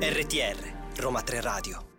RTR Roma 3 Radio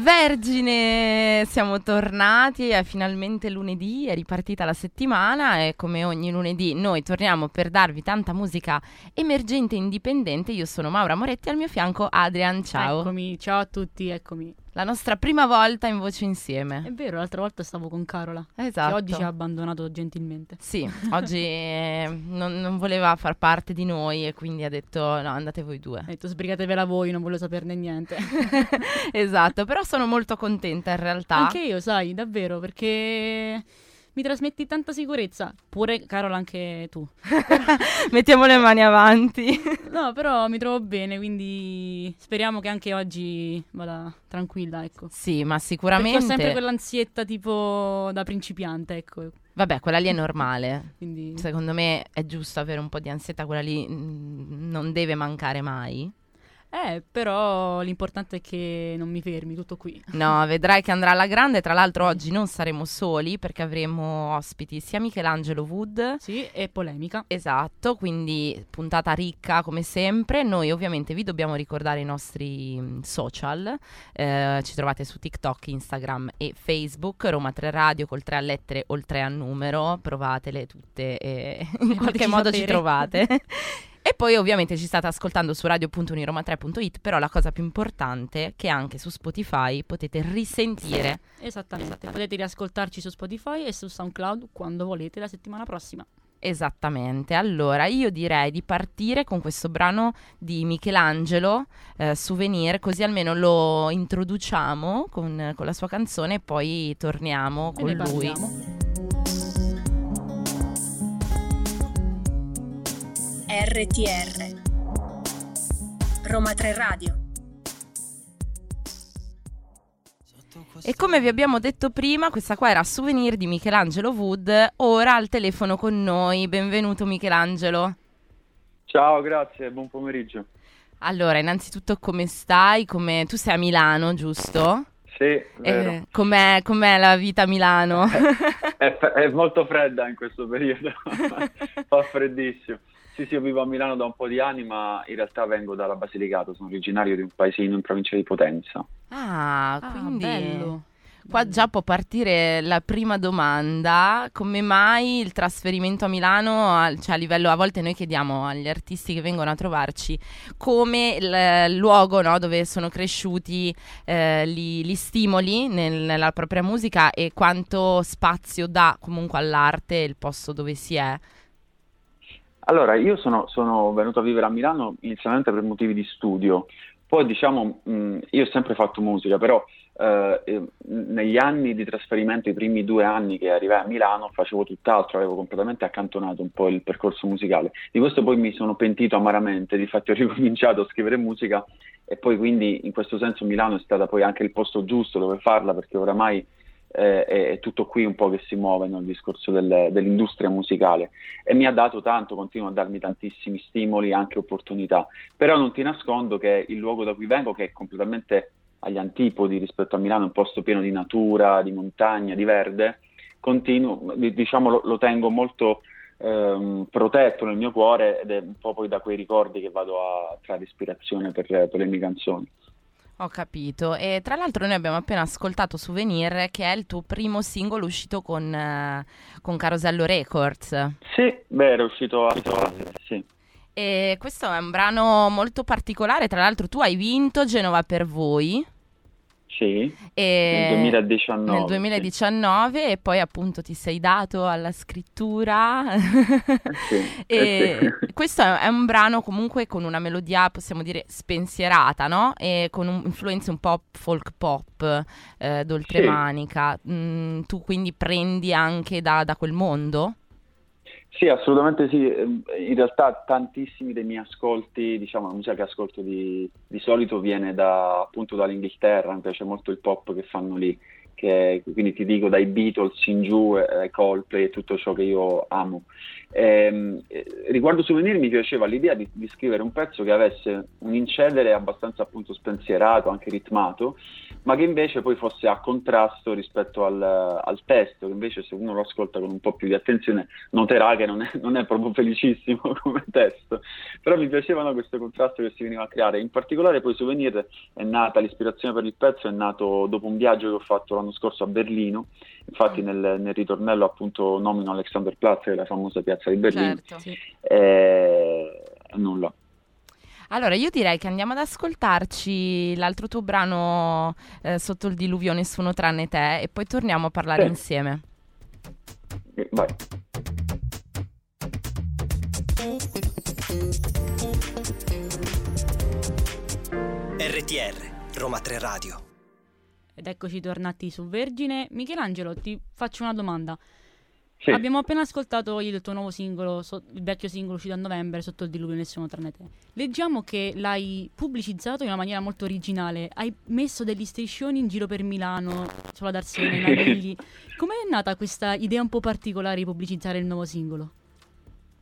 Vergine, siamo tornati, è finalmente lunedì, è ripartita la settimana e come ogni lunedì noi torniamo per darvi tanta musica emergente e indipendente. Io sono Maura Moretti, al mio fianco Adrian, ciao. Eccomi, ciao a tutti, eccomi. La nostra prima volta in voce insieme. È vero, l'altra volta stavo con Carola, Esatto. che oggi ci ha abbandonato gentilmente. Sì, oggi eh, non, non voleva far parte di noi e quindi ha detto no, andate voi due. Ha detto sbrigatevela voi, non voglio saperne niente. esatto, però sono molto contenta in realtà. Anche io, sai, davvero, perché mi trasmetti tanta sicurezza. Pure, Carola, anche tu. Mettiamo le mani avanti. No, però mi trovo bene, quindi speriamo che anche oggi vada tranquilla, ecco. sì, ma Perché sicuramente... ho sempre quell'ansietta tipo da principiante, ecco. Vabbè, quella lì è normale. Quindi Secondo me è giusto avere un po' di ansietà, quella lì mm, non deve mancare mai. Eh, però l'importante è che non mi fermi, tutto qui. No, vedrai che andrà alla grande. Tra l'altro oggi non saremo soli perché avremo ospiti sia Michelangelo Wood. Sì, e polemica. Esatto, quindi puntata ricca come sempre. Noi ovviamente vi dobbiamo ricordare i nostri mm, social. Eh, ci trovate su TikTok, Instagram e Facebook. Roma 3 Radio col 3 a lettere o il 3 a numero. Provatele tutte e in qualche modo ci sapere. trovate. E poi ovviamente ci state ascoltando su radio.uniroma3.it, però la cosa più importante è che anche su Spotify potete risentire. Esattamente. Potete riascoltarci su Spotify e su SoundCloud quando volete la settimana prossima. Esattamente, allora io direi di partire con questo brano di Michelangelo, eh, Souvenir, così almeno lo introduciamo con, con la sua canzone e poi torniamo E con lui. parliamo. RTR Roma 3 Radio E come vi abbiamo detto prima, questa qua era Souvenir di Michelangelo Wood, ora al telefono con noi. Benvenuto Michelangelo. Ciao, grazie, buon pomeriggio. Allora, innanzitutto come stai? Come... Tu sei a Milano, giusto? Sì, vero. Eh, com'è, com'è la vita a Milano? È, è molto fredda in questo periodo, fa freddissimo. Sì, sì, io vivo a Milano da un po' di anni, ma in realtà vengo dalla Basilicato, sono originario di un paesino in provincia di Potenza. Ah, Ah, quindi bello. qua già può partire la prima domanda. Come mai il trasferimento a Milano, cioè a livello, a volte noi chiediamo agli artisti che vengono a trovarci come il luogo no, dove sono cresciuti eh, li, li stimoli nel- nella propria musica e quanto spazio dà comunque all'arte il posto dove si è. Allora, io sono, sono venuto a vivere a Milano inizialmente per motivi di studio, poi diciamo, mh, io ho sempre fatto musica, però eh, eh, negli anni di trasferimento, i primi due anni che arrivai a Milano, facevo tutt'altro, avevo completamente accantonato un po' il percorso musicale. Di questo poi mi sono pentito amaramente, difatti ho ricominciato a scrivere musica e poi quindi in questo senso Milano è stata poi anche il posto giusto dove farla perché oramai eh, è, tutto qui un po' che si muove nel discorso del- dell'industria musicale e mi ha dato tanto, continua a darmi tantissimi stimoli, anche opportunità. Però non ti nascondo che il luogo da cui vengo, che è completamente agli antipodi rispetto a Milano, un posto pieno di natura, di montagna, di verde, continuo, di- diciamo, lo, lo tengo molto ehm, protetto nel mio cuore ed è un po' poi da quei ricordi che vado a trarre ispirazione per, per le mie canzoni. Ho capito. E tra l'altro noi abbiamo appena ascoltato Souvenir, che è il tuo primo singolo uscito con, eh, con Carosello Records. Sì, beh, era uscito a... Sì. E questo è un brano molto particolare. Tra l'altro tu hai vinto Genova per voi. Sì, E nel 2019. nel 2019 e poi appunto ti sei dato alla scrittura. Sì, e eh sì. questo è è un brano comunque con una melodia, possiamo dire, spensierata, no? E con un- influenze un po' folk pop, eh, d'oltremanica. Mm, tu quindi prendi anche da, da quel mondo? Sì, assolutamente sì. Ehm, In realtà tantissimi dei miei ascolti, diciamo, la musica che ascolto di, di solito viene da, appunto dall'Inghilterra, mi piace molto il pop che fanno lì, che, quindi ti dico dai Beatles in giù, eh, Coldplay e tutto ciò che io amo. Ehm, eh, riguardo Souvenir mi piaceva l'idea di, di, scrivere un pezzo che avesse un incedere abbastanza appunto spensierato, anche ritmato, ma che invece poi fosse a contrasto rispetto al, al testo, che invece se uno lo ascolta con un po' più di attenzione noterà che non è, non è proprio felicissimo come testo, però mi piaceva questo contrasto che si veniva a creare, in particolare poi Souvenir è nata, l'ispirazione per il pezzo è nato dopo un viaggio che ho fatto l'anno scorso a Berlino, infatti mm. nel, nel ritornello appunto nomino Alexanderplatz, che è la famosa piazza di Berlino, certo, sì. e nulla. Allora, io direi che andiamo ad ascoltarci l'altro tuo brano eh, Sotto il diluvio Nessuno tranne te e poi torniamo a parlare sì. insieme. Vai. RTR, Roma 3 Radio. Ed eccoci tornati su Vergine. Michelangelo, ti faccio una domanda. Sì. Abbiamo appena ascoltato il tuo nuovo singolo, so, il vecchio singolo uscito a novembre, Sotto il diluvio nessuno tranne te. Leggiamo che l'hai pubblicizzato in una maniera molto originale. Hai messo degli striscioni in giro per Milano, sulla Darsena, in Navigli. Com'è nata questa idea un po' particolare di pubblicizzare il nuovo singolo?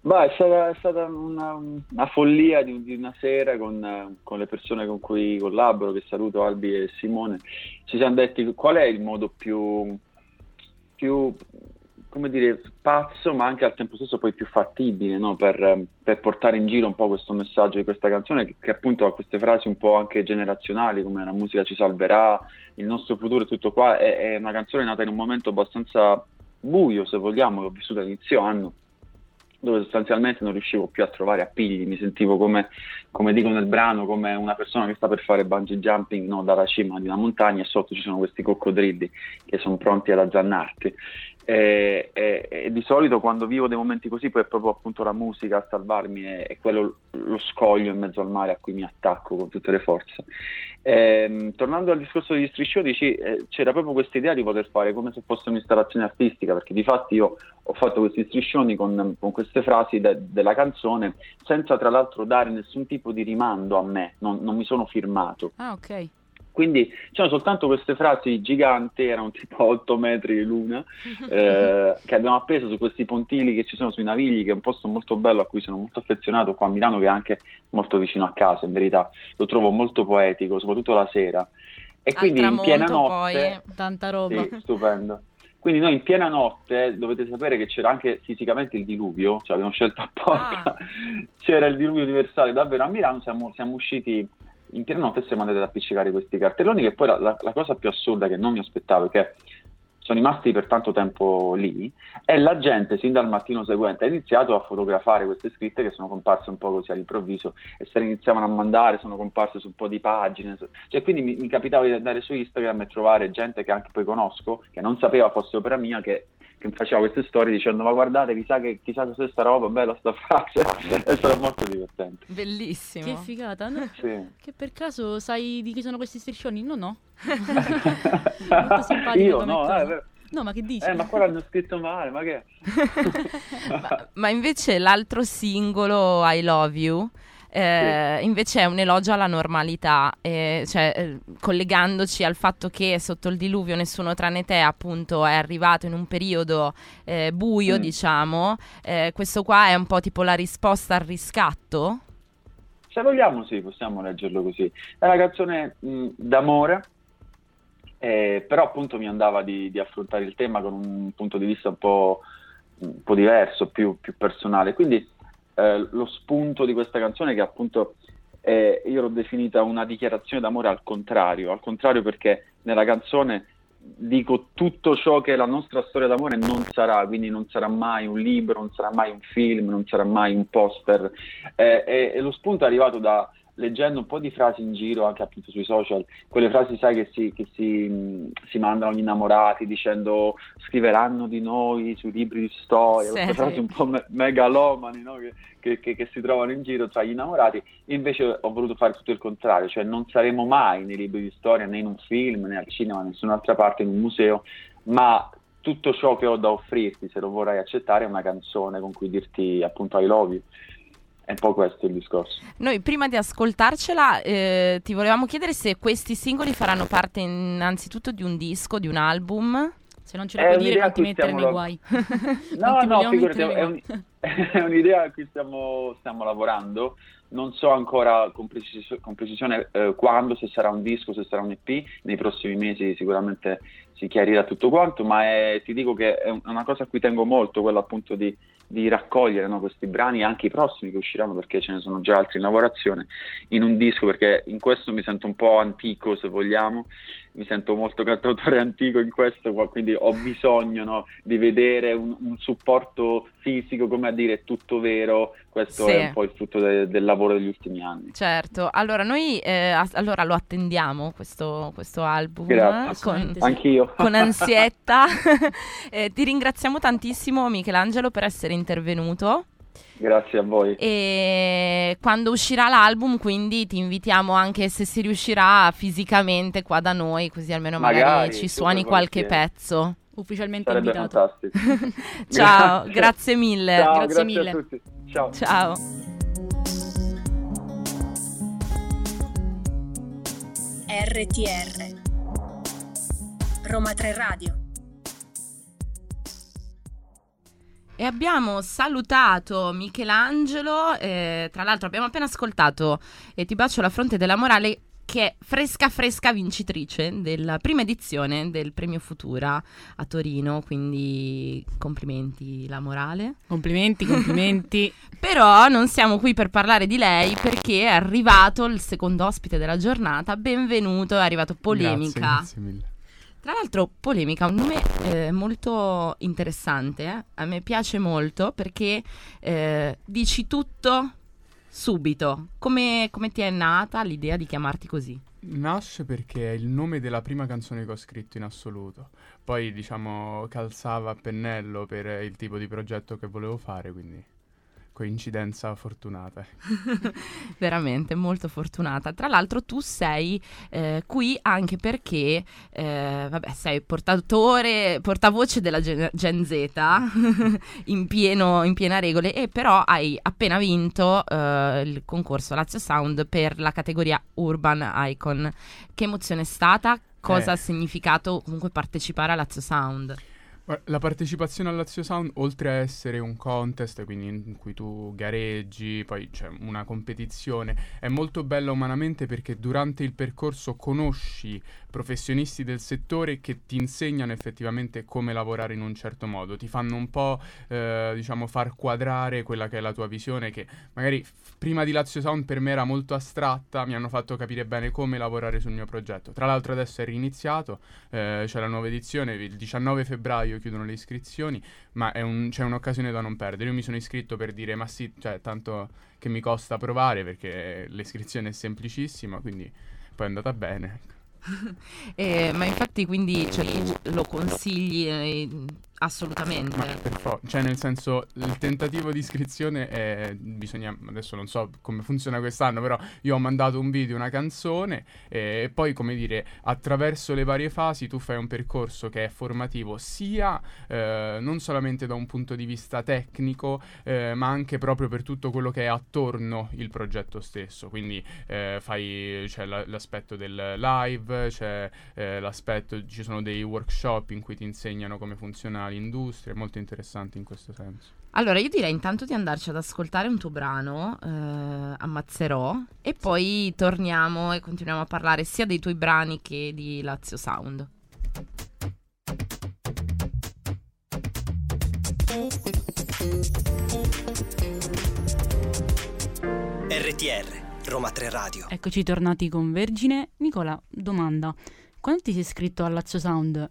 Beh, è stata, è stata una, una, follia di, di, una sera con, con, le persone con cui collaboro, che saluto Albi e Simone. Ci siamo detti qual è il modo più, più come dire, pazzo, ma anche al tempo stesso poi più fattibile, no? per, per, portare in giro un po' questo messaggio di questa canzone che, che, appunto ha queste frasi un po' anche generazionali, come la musica ci salverà, il nostro futuro e tutto qua. È, è una canzone nata in un momento abbastanza buio, se vogliamo, che ho vissuto all'inizio anno, dove sostanzialmente non riuscivo più a trovare appigli, mi sentivo come, come dico nel brano, come una persona che sta per fare bungee jumping no, dalla cima di una montagna e sotto ci sono questi coccodrilli che sono pronti ad azzannarti. E, e, e, di solito quando vivo dei momenti così poi è proprio appunto la musica a salvarmi e, e quello lo scoglio in mezzo al mare a cui mi attacco con tutte le forze. E, ehm, tornando al discorso degli striscioni, eh, c'era proprio questa idea di poter fare come se fosse un'installazione artistica, perché di fatto io ho fatto questi striscioni con, con queste frasi de, della canzone senza tra l'altro dare nessun tipo di rimando a me, non, non mi sono firmato. Ah, ok. Quindi c'erano soltanto queste frasi giganti, erano tipo 8 metri luna, eh, che abbiamo appeso su questi pontili che ci sono sui Navigli, che è un posto molto bello a cui sono molto affezionato qua a Milano, che è anche molto vicino a casa, in verità. Lo trovo molto poetico, soprattutto la sera. E quindi in piena notte... Poi, tanta roba. Sì, stupendo. Quindi noi in piena notte dovete sapere che c'era anche fisicamente il diluvio, cioè abbiamo scelto apposta, ah. c'era il diluvio universale davvero a Milano, siamo, siamo usciti in piena notte siamo andati ad appiccicare questi cartelloni che poi la, la, la cosa più assurda che non mi aspettavo è che sono rimasti per tanto tempo lì e la gente sin dal mattino seguente ha iniziato a fotografare queste scritte che sono comparse un po' così all'improvviso e se le iniziavano a mandare sono comparse su un po' di pagine cioè quindi mi, mi capitava di andare su Instagram e trovare gente che anche poi conosco che non sapeva fosse opera mia che che faceva queste storie dicendo ma guardate chissà, che, chissà cos'è sta roba, bella sta frase, è stato molto divertente. Bellissimo. Che figata, no? sì. Che per caso sai di chi sono questi striscioni? No, no. molto simpatico Io no, eh, No, ma che dici? Eh, ma qua l'hanno scritto male, ma che? ma, ma invece l'altro singolo, I Love You, eh, invece è un elogio alla normalità, eh, cioè eh, collegandoci al fatto che sotto il diluvio nessuno tranne te appunto è arrivato in un periodo eh, buio, mm. diciamo, eh, questo qua è un po' tipo la risposta al riscatto? Se vogliamo sì, possiamo leggerlo così. È una canzone mh, d'amore, eh, però appunto mi andava di, di, affrontare il tema con un punto di vista un po', un po diverso, più, più personale. Quindi eh, lo spunto di questa canzone che appunto eh, io l'ho definita una dichiarazione d'amore al contrario, al contrario perché nella canzone dico tutto ciò che la nostra storia d'amore non sarà, quindi non sarà mai un libro, non sarà mai un film, non sarà mai un poster. Eh, e, e lo spunto è arrivato da leggendo un po' di frasi in giro anche appunto sui social, quelle frasi sai che si, che si, si mandano gli innamorati dicendo scriveranno di noi sui libri di storia, sì. queste frasi un po' me- megalomani no? che, che, che, si trovano in giro tra gli innamorati, invece ho voluto fare tutto il contrario, cioè non saremo mai nei libri di storia né in un film né al cinema, né nessun'altra parte, in un museo, ma tutto ciò che ho da offrirti, se lo vorrai accettare, è una canzone con cui dirti appunto I love you è un po' questo il discorso. Noi prima di ascoltarcela eh, ti volevamo chiedere se questi singoli faranno parte innanzitutto di un disco, di un album. Se non ce lo puoi dire non ti mettere nei guai. no, no, figurati, è, un, è, un'idea a cui stiamo, stiamo lavorando non so ancora con, precis- con precisione eh, quando, se sarà un disco, se sarà un EP, nei prossimi mesi sicuramente si chiarirà tutto quanto, ma è, ti dico che è una cosa a cui tengo molto, quella appunto di, di raccogliere no, questi brani, anche i prossimi che usciranno, perché ce ne sono già altri in lavorazione, in un disco, perché in questo mi sento un po' antico, se vogliamo, mi sento molto cantautore antico in questo, quindi ho bisogno no, di vedere un, un, supporto fisico, come a dire, è tutto vero, questo sì. è un po' il frutto de, del lavoro degli ultimi anni. Certo, allora noi eh, as- allora lo attendiamo questo, questo album Grazie. con, Anch'io. con ansietta. eh, ti ringraziamo tantissimo Michelangelo per essere intervenuto. Grazie a voi. E quando uscirà l'album, quindi ti invitiamo anche se si riuscirà fisicamente qua da noi, così almeno magari, magari ci suoni qualche pezzo. Ufficialmente Sarebbe invitato. Ciao, grazie mille. Ciao, grazie, grazie mille. a tutti. Ciao. Ciao. RTR Roma 3 Radio E abbiamo salutato Michelangelo, eh, tra l'altro abbiamo appena ascoltato E ti bacio la fronte della morale che è fresca fresca vincitrice della prima edizione del Premio Futura a Torino, quindi complimenti la morale. Complimenti, complimenti. Però non siamo qui per parlare di lei perché è arrivato il secondo ospite della giornata, benvenuto, è arrivato Polemica. Grazie, grazie mille. Tra l'altro, Polemica, un nome eh, molto interessante, eh? a me piace molto perché eh, dici tutto subito. Come, come ti è nata l'idea di chiamarti così? Nasce perché è il nome della prima canzone che ho scritto in assoluto. Poi, diciamo, calzava a pennello per il tipo di progetto che volevo fare, quindi coincidenza fortunata. Veramente molto fortunata. Tra l'altro tu sei eh, qui anche perché eh, vabbè, sei portatore, portavoce della Gen, Gen Z in, pieno, in piena regole e però hai appena vinto eh, il concorso Lazio Sound per la categoria Urban Icon. Che emozione è stata? Cosa ha eh. significato comunque partecipare a Lazio Sound? La partecipazione al Lazio Sound, oltre a essere un contest, quindi in cui tu gareggi, poi c'è una competizione, è molto bella umanamente perché durante il percorso conosci professionisti del settore che ti insegnano effettivamente come lavorare in un certo modo, ti fanno un po' eh, diciamo far quadrare quella che è la tua visione che magari prima di Lazio Sound per me era molto astratta, mi hanno fatto capire bene come lavorare sul mio progetto. Tra l'altro adesso è riniziato, eh, c'è la nuova edizione, il 19 febbraio chiudono le iscrizioni, ma un, c'è un'occasione da non perdere. Io mi sono iscritto per dire ma sì, cioè tanto che mi costa provare perché l'iscrizione è semplicissima, quindi poi è andata bene. Eh, ma infatti quindi cioè, lo consigli eh, Assolutamente. Ma per fo- cioè, nel senso, il tentativo di iscrizione è. Bisogna. Adesso non so come funziona quest'anno, però io ho mandato un video, una canzone, e poi, come dire, attraverso le varie fasi tu fai un percorso che è formativo, sia eh, non solamente da un punto di vista tecnico, eh, ma anche proprio per tutto quello che è attorno il progetto stesso. Quindi eh, fai, c'è la, l'aspetto del live, c'è eh, l'aspetto. Ci sono dei workshop in cui ti insegnano come funziona l'industria, è molto interessante in questo senso. Allora, io direi intanto di andarci ad ascoltare un tuo brano, eh, Ammazzerò, e poi torniamo e continuiamo a parlare sia dei tuoi brani che di Lazio Sound. RTR, Roma 3 Radio. Eccoci tornati con Vergine. Nicola, domanda. Quando ti sei iscritto a Lazio Sound,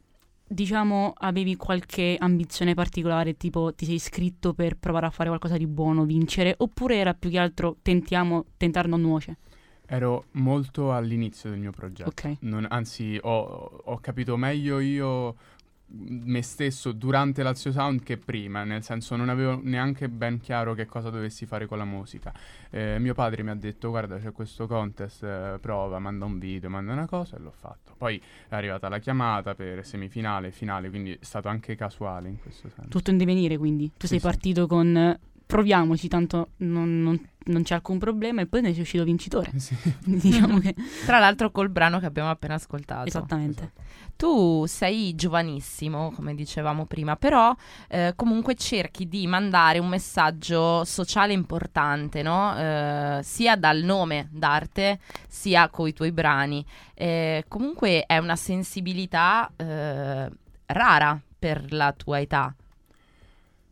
diciamo, avevi qualche ambizione particolare, tipo ti sei iscritto per provare a fare qualcosa di buono, vincere, oppure era più che altro tentiamo, tentare non nuoce? Ero molto all'inizio del mio progetto. Okay. Non, anzi, ho, ho, capito meglio io me stesso durante Lazio Sound che prima, nel senso non avevo neanche ben chiaro che cosa dovessi fare con la musica. Eh, mio padre mi ha detto guarda c'è questo contest, eh, prova, manda un video, manda una cosa e l'ho fatto. Poi è arrivata la chiamata per semifinale, finale, quindi è stato anche casuale in questo senso. Tutto in divenire quindi. Tu sì, sei partito con proviamoci, tanto non, non, non, c'è alcun problema. E poi ne sei uscito vincitore. Sì. diciamo che... Tra l'altro col brano che abbiamo appena ascoltato. Esattamente. Esatto. Tu sei giovanissimo, come dicevamo prima, però eh, comunque cerchi di mandare un messaggio sociale importante, no? eh, sia dal nome d'arte, sia con i tuoi brani. Eh, comunque è una sensibilità eh, rara per la tua età.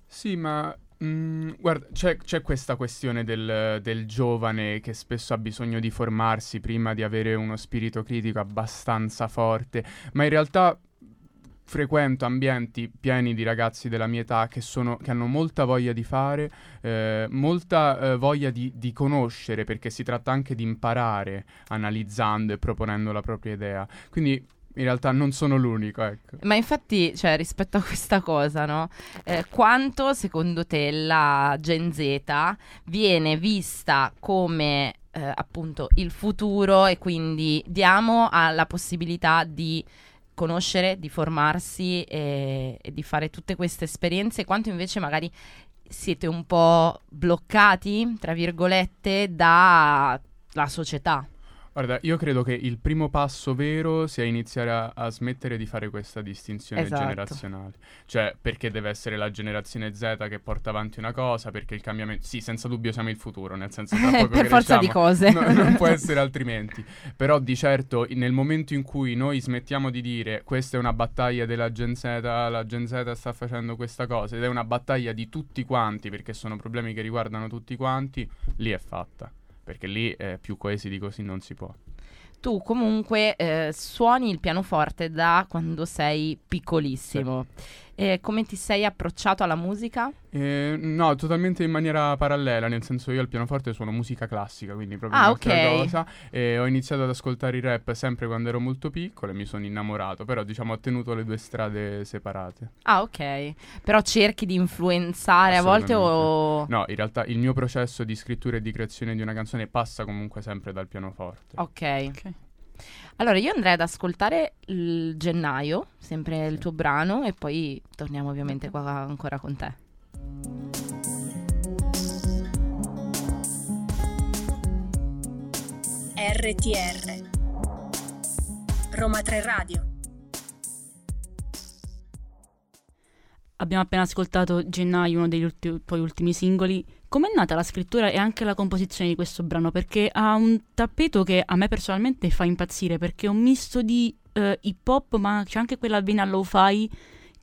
Sì, ma Mm, guarda, c'è, c'è, questa questione del, del, giovane che spesso ha bisogno di formarsi prima di avere uno spirito critico abbastanza forte, ma in realtà frequento ambienti pieni di ragazzi della mia età che, sono, che hanno molta voglia di fare, eh, molta eh, voglia di, di, conoscere, perché si tratta anche di imparare analizzando e proponendo la propria idea. Quindi in realtà non sono l'unico, ecco. Ma infatti, cioè, rispetto a questa cosa, no? Eh, quanto secondo te la Gen Z viene vista come eh, appunto il futuro e quindi diamo la possibilità di conoscere, di formarsi e, e di fare tutte queste esperienze, quanto invece magari siete un po' bloccati, tra virgolette, dalla società? Guarda, io credo che il primo passo vero sia iniziare a, a smettere di fare questa distinzione esatto. generazionale. Cioè, perché deve essere la generazione Z che porta avanti una cosa, perché il cambiamento... Sì, senza dubbio siamo il futuro, nel senso che... per forza di cose. No, non può essere altrimenti. Però di certo, nel momento in cui noi smettiamo di dire questa è una battaglia della Gen Z, la Gen Z sta facendo questa cosa, ed è una battaglia di tutti quanti, perché sono problemi che riguardano tutti quanti, lì è fatta perché lì eh, più coesi di così non si può. Tu comunque eh, suoni il pianoforte da quando sei piccolissimo. Sì. Eh, come ti sei approcciato alla musica? Eh, no, totalmente in maniera parallela, nel senso io al pianoforte suono musica classica, quindi proprio ah, un'altra okay. cosa. E ho iniziato ad ascoltare il rap sempre quando ero molto piccolo e mi sono innamorato, però diciamo ho tenuto le due strade separate. Ah, ok. Però cerchi di influenzare a volte o... No, in realtà il mio processo di scrittura e di creazione di una canzone passa comunque sempre dal pianoforte. Ok. okay. Allora, io andrei ad ascoltare il gennaio, sempre il tuo brano, e poi torniamo ovviamente qua ancora con te. RTR Roma 3 Radio Abbiamo appena ascoltato Gennaio, uno degli ulti- tuoi ultimi singoli. Com'è nata la scrittura e anche la composizione di questo brano? Perché ha un tappeto che a me personalmente fa impazzire, perché è un misto di uh, hip hop, ma c'è anche quella vena low-fi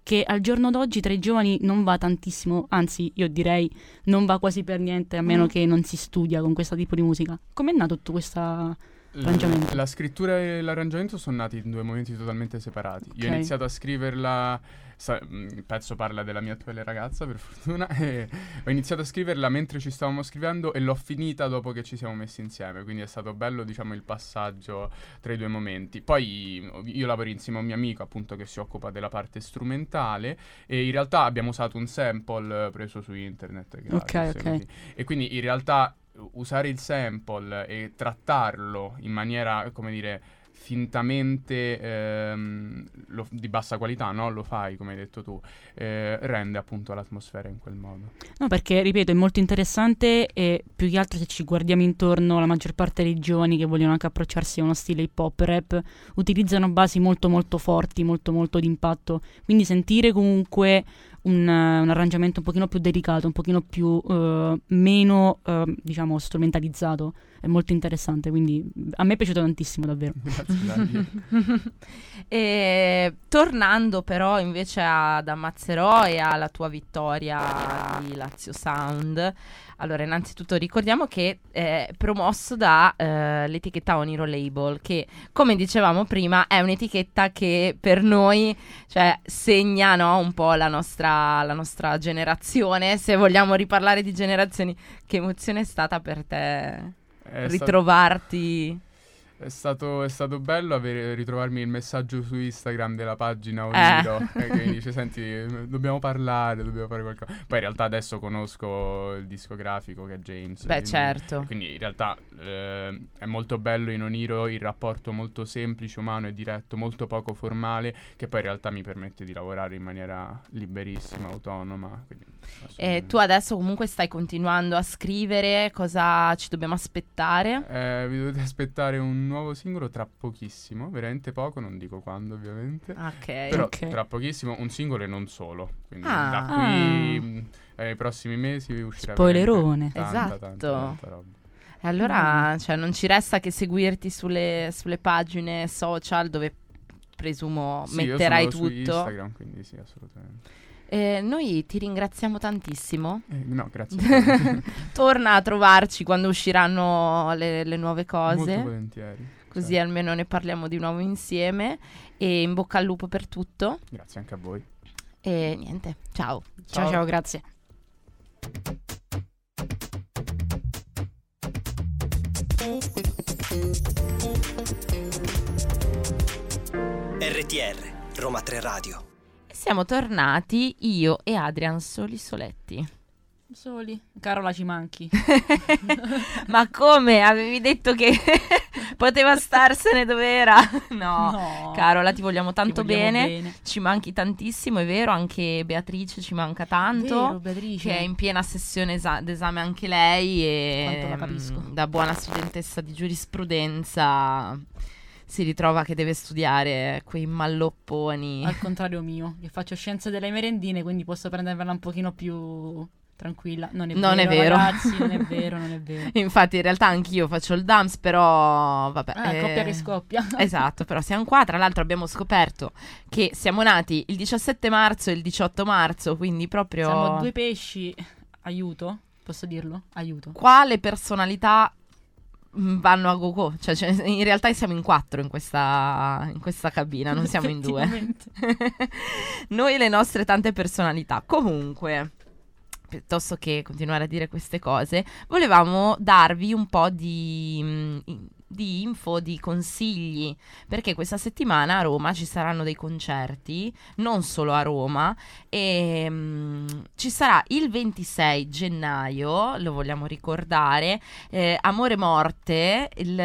che al giorno d'oggi tra i giovani non va tantissimo, anzi io direi non va quasi per niente, a meno mm. che non si studia con questo tipo di musica. Com'è nato tutto questo arrangiamento? La, la scrittura e l'arrangiamento sono nati in due momenti totalmente separati. Okay. Io ho iniziato a scriverla sa- mm, il pezzo parla della mia attuale ragazza, per fortuna, e ho iniziato a scriverla mentre ci stavamo scrivendo e l'ho finita dopo che ci siamo messi insieme, quindi è stato bello, diciamo, il passaggio tra i due momenti. Poi io lavoro insieme a un mio amico, appunto, che si occupa della parte strumentale e in realtà abbiamo usato un sample preso su internet. Ok, ok. E quindi in realtà usare il sample e trattarlo in maniera, come dire fintamente ehm, lo, di bassa qualità, no? Lo fai, come hai detto tu, eh, rende appunto l'atmosfera in quel modo. No, perché, ripeto, è molto interessante e più che altro se ci guardiamo intorno, la maggior parte dei giovani che vogliono anche approcciarsi a uno stile hip hop rap utilizzano basi molto molto forti, molto molto d'impatto, quindi sentire comunque un, un, arrangiamento un pochino più delicato, un pochino più uh, meno, uh, diciamo, strumentalizzato. È molto interessante, quindi a me è piaciuto tantissimo, davvero. Grazie, e, tornando però invece ad Ammazzerò e alla tua vittoria di Lazio Sound, allora, innanzitutto ricordiamo che è promosso dall'etichetta eh, Oniro Label, che come dicevamo prima è un'etichetta che per noi cioè, segna no, un po' la nostra, la nostra generazione. Se vogliamo riparlare di generazioni, che emozione è stata per te è ritrovarti? Stat- È stato, è stato bello avere, ritrovarmi il messaggio su Instagram della pagina Oliro eh. che mi dice senti dobbiamo parlare, dobbiamo fare qualcosa. Poi in realtà adesso conosco il discografico che è James. Beh quindi, certo. Quindi in realtà eh, è molto bello in Oniro il rapporto molto semplice, umano e diretto, molto poco formale che poi in realtà mi permette di lavorare in maniera liberissima, autonoma. Quindi, e tu adesso comunque stai continuando a scrivere, cosa ci dobbiamo aspettare? Eh, vi dovete aspettare un nuovo singolo tra pochissimo, veramente poco, non dico quando ovviamente. Ok. Però okay. tra pochissimo un singolo e non solo. Quindi ah. da qui ah. ai prossimi mesi uscirà Spoilerone. Tanta, esatto. Tanta, tanta roba. E allora, mm. cioè, non ci resta che seguirti sulle, sulle pagine social dove presumo sì, metterai io tutto. Su Instagram, quindi sì, assolutamente. Eh, noi ti ringraziamo tantissimo. Eh, no, grazie. Torna a trovarci quando usciranno le, le nuove cose. Molto volentieri. Così certo. almeno ne parliamo di nuovo insieme. E in bocca al lupo per tutto. Grazie anche a voi. E niente, ciao. Ciao, ciao, ciao grazie. RTR Roma 3 Radio siamo tornati io e Adrian soli soletti. Soli. Carola ci manchi. Ma come? Avevi detto che poteva starsene dove era? No. no. Carola, ti vogliamo tanto bene. bene. Ci manchi tantissimo, è vero. Anche Beatrice ci manca tanto. Vero. Che è in piena sessione esa- d'esame anche lei. E Quanto la capisco. Mh, da buona studentessa di giurisprudenza si ritrova che deve studiare quei mallopponi. Al contrario mio, che faccio scienze delle merendine, quindi posso prenderla un pochino più tranquilla. Non è non vero, è vero. ragazzi, non è vero, non è vero. Infatti, in realtà anch'io faccio il DAMS, però vabbè. Ah, eh, coppia che scoppia. esatto, però siamo qua. Tra l'altro abbiamo scoperto che siamo nati il 17 marzo e il 18 marzo, quindi proprio... Siamo due pesci. Aiuto? Posso dirlo? Aiuto. Quale personalità vanno a go-go. Cioè, cioè, in realtà siamo in quattro in questa, in questa cabina, non siamo in due. Noi le nostre tante personalità. Comunque, piuttosto che continuare a dire queste cose, volevamo darvi un po' di, mm, di info, di consigli, perché questa settimana a Roma ci saranno dei concerti, non solo a Roma, e um, ci sarà il 26 gennaio, lo vogliamo ricordare, eh, Amore Morte, il,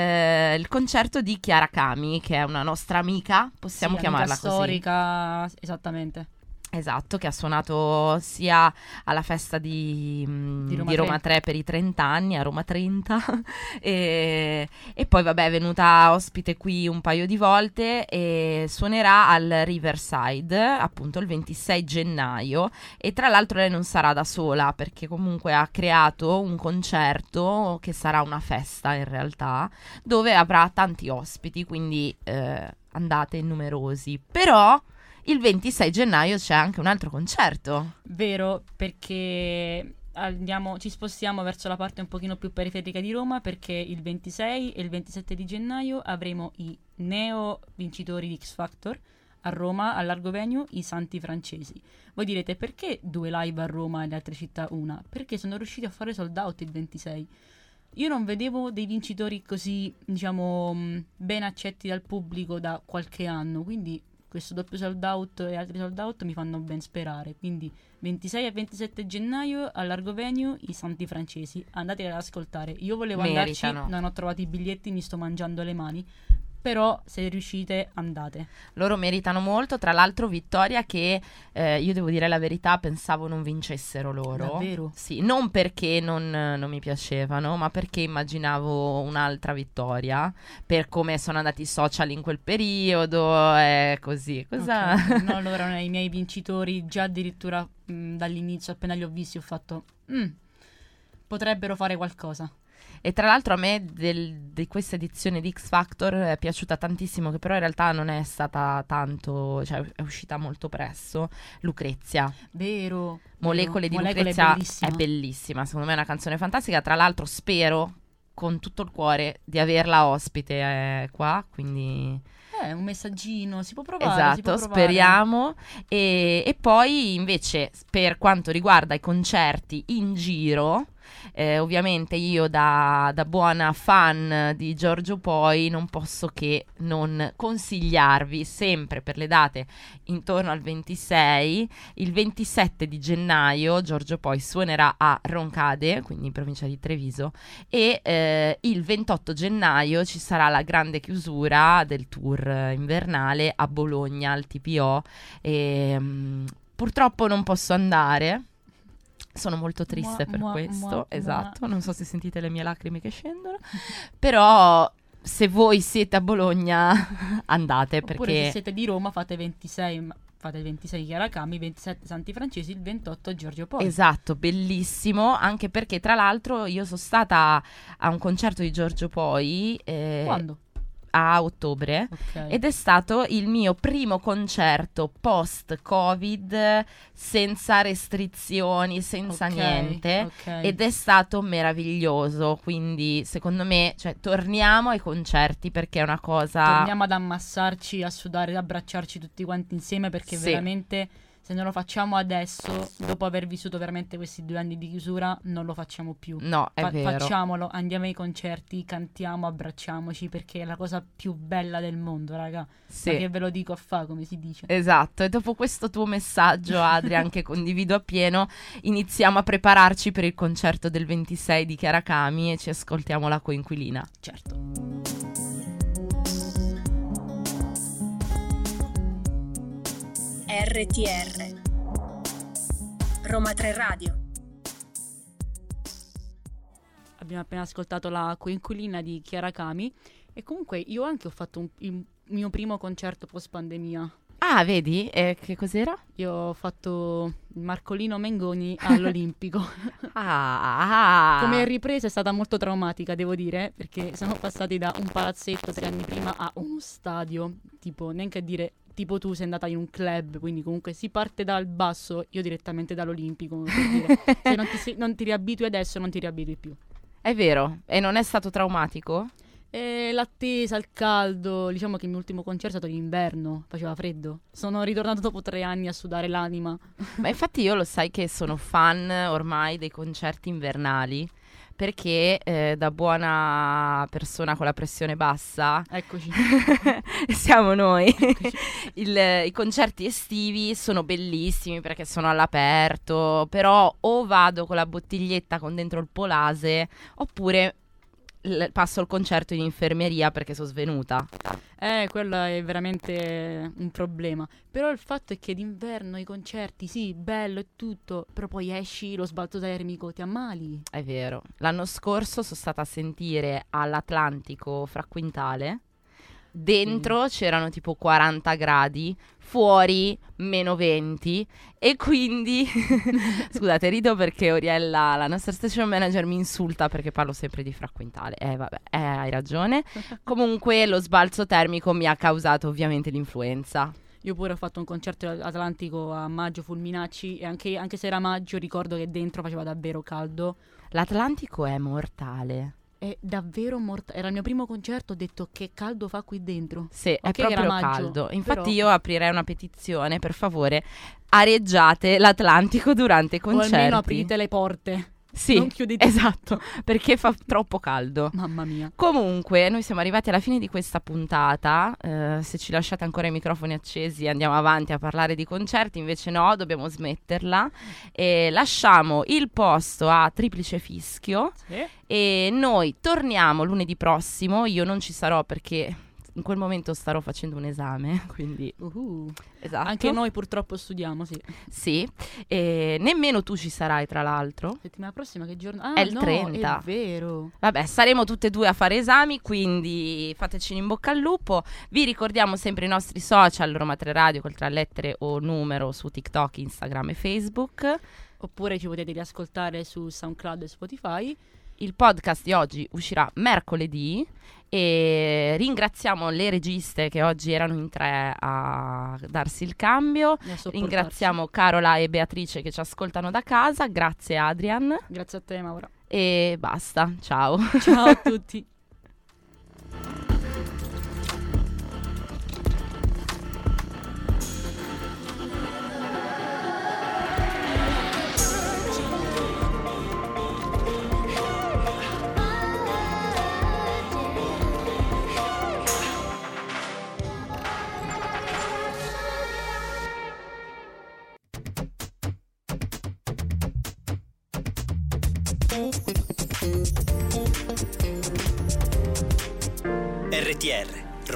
il, concerto di Chiara Kami, che è una nostra amica, possiamo sì, chiamarla amica così. storica, esattamente. Esatto, che ha suonato sia alla festa di, di, Roma, di Roma 3. 3. per i 30 anni, a Roma 30, e, e, poi vabbè è venuta ospite qui un paio di volte e suonerà al Riverside appunto il 26 gennaio e tra l'altro lei non sarà da sola perché comunque ha creato un concerto che sarà una festa in realtà dove avrà tanti ospiti, quindi eh, andate numerosi, però il 26 gennaio c'è anche un altro concerto. Vero, perché andiamo, ci spostiamo verso la parte un pochino più periferica di Roma perché il 26 e il 27 di gennaio avremo i neo vincitori di X Factor a Roma, al Largo Venue, i Santi Francesi. Voi direte perché due live a Roma e le altre città una? Perché sono riusciti a fare sold out il 26. Io non vedevo dei vincitori così, diciamo, ben accetti dal pubblico da qualche anno, quindi questo doppio sold out e altri sold out mi fanno ben sperare. Quindi 26 e 27 gennaio al Largo Venue i Santi Francesi. Andate ad ascoltare. Io volevo Meritano. andarci, non ho trovato i biglietti, mi sto mangiando le mani però se riuscite andate. Loro meritano molto, tra l'altro Vittoria che eh, io devo dire la verità pensavo non vincessero loro. Davvero? Sì, non perché non, non mi piacevano, ma perché immaginavo un'altra vittoria, per come sono andati i social in quel periodo e così. Cosa... Okay. No, loro erano i miei vincitori, già addirittura mh, dall'inizio, appena li ho visti ho fatto... Mm, potrebbero fare qualcosa. E tra l'altro a me del, di questa edizione di X Factor è piaciuta tantissimo, che però in realtà non è stata tanto, cioè è uscita molto presto, Lucrezia. Vero. Molecole vero. di Molecole Lucrezia è bellissima. è bellissima, secondo me è una canzone fantastica, tra l'altro spero con tutto il cuore di averla ospite eh, qua, quindi... Eh, un messaggino, si può provare. Esatto, può provare. speriamo. E, e, poi invece per quanto riguarda i concerti in giro, Eh, ovviamente io da, da, buona fan di Giorgio Poi non posso che non consigliarvi sempre per le date intorno al 26, il 27 di gennaio Giorgio Poi suonerà a Roncade, quindi in provincia di Treviso, e eh, il 28 gennaio ci sarà la grande chiusura del tour invernale a Bologna al TPO. E, mh, mm, purtroppo non posso andare sono molto triste mua, per mua, questo, mua, esatto. Non so se sentite le mie lacrime che scendono, però se voi siete a Bologna andate Oppure perché se siete di Roma fate 26 fate il 26 Chiaracami, 27 Santi Francesi, il 28 Giorgio Poi. Esatto, bellissimo, anche perché tra l'altro io sono stata a un concerto di Giorgio Poi. Eh, Quando? A ottobre okay. ed è stato il mio primo concerto post-Covid senza restrizioni, senza okay, niente okay. ed è stato meraviglioso, quindi secondo me cioè, torniamo ai concerti perché è una cosa... Torniamo ad ammassarci, a sudare, ad abbracciarci tutti quanti insieme perché sì. veramente se non lo facciamo adesso, dopo aver vissuto veramente questi due anni di chiusura, non lo facciamo più. No, è Fa- vero. Facciamolo, andiamo ai concerti, cantiamo, abbracciamoci, perché è la cosa più bella del mondo, raga. Sì. Ma che ve lo dico a fa, come si dice. Esatto, e dopo questo tuo messaggio, Adrian, che condivido appieno, iniziamo a prepararci per il concerto del 26 di Chiaracami e ci ascoltiamo la coinquilina. Certo. RTR Roma 3 Radio Abbiamo appena ascoltato la coinquilina di Chiara Kami e comunque io anche ho fatto un, il mio primo concerto post pandemia. Ah, vedi? E che cos'era? Io ho fatto Marcolino Mengoni all'Olimpico. ah, Come ripresa è stata molto traumatica, devo dire, perché siamo passati da un palazzetto tre anni prima a uno stadio, tipo neanche a dire tipo tu sei andata in un club, quindi comunque si parte dal basso, io direttamente dall'Olimpico. Se non ti, non ti riabitui adesso, non ti riabitui più. È vero, e non è stato traumatico? E l'attesa, il caldo, diciamo che il mio ultimo concerto è stato d'inverno, faceva freddo. Sono ritornato dopo tre anni a sudare l'anima. Ma infatti io lo sai che sono fan ormai dei concerti invernali perché eh, da buona persona con la pressione bassa, eccoci, siamo noi. Il, I concerti estivi sono bellissimi perché sono all'aperto, però o vado con la bottiglietta con dentro il polase oppure l- passo il concerto in infermeria perché sono svenuta. Eh, quello è veramente un problema. Però il fatto è che d'inverno i concerti, sì, bello e tutto, però poi esci, lo sbalzo termico, ti ammali. È vero. L'anno scorso sono stata a sentire all'Atlantico fra Quintale dentro mm. c'erano tipo 40 gradi, fuori meno 20 e quindi scusate rido perché Oriella la nostra station manager mi insulta perché parlo sempre di fraquintale eh vabbè eh, hai ragione. Comunque lo sbalzo termico mi ha causato ovviamente l'influenza. Io pure ho fatto un concerto atlantico a maggio Fulminacci e anche, anche se era maggio ricordo che dentro faceva davvero caldo. l'Atlantico è mortale è davvero mortale. Era il mio primo concerto, ho detto che caldo fa qui dentro. Sì, okay, è proprio caldo. Infatti però... io aprirei una petizione, per favore, areggiate l'Atlantico durante i concerti. O almeno aprite le porte. Sì, esatto, perché fa troppo caldo. Mamma mia. Comunque, noi siamo arrivati alla fine di questa puntata. Eh, se ci lasciate ancora i microfoni accesi, andiamo avanti a parlare di concerti. Invece, no, dobbiamo smetterla. E lasciamo il posto a Triplice Fischio. Sì. E noi torniamo lunedì prossimo. Io non ci sarò perché in quel momento starò facendo un esame, quindi... Uh-huh. Esatto. Anche noi purtroppo studiamo, sì. Sì, e nemmeno tu ci sarai tra l'altro. Settimana prossima che giorno? Ah, è il no, 30. È vero. Vabbè, saremo tutte e due a fare esami, quindi fateci in bocca al lupo. Vi ricordiamo sempre i nostri social, Roma 3 Radio col tre lettere o numero su TikTok, Instagram e Facebook. Oppure ci potete riascoltare su SoundCloud e Spotify. Il podcast di oggi uscirà mercoledì e ringraziamo le registe che oggi erano in tre a darsi il cambio. Ringraziamo Carola e Beatrice che ci ascoltano da casa. Grazie Adrian. Grazie a te Maura. E basta, ciao. Ciao a tutti.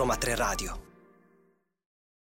Roma 3 Radio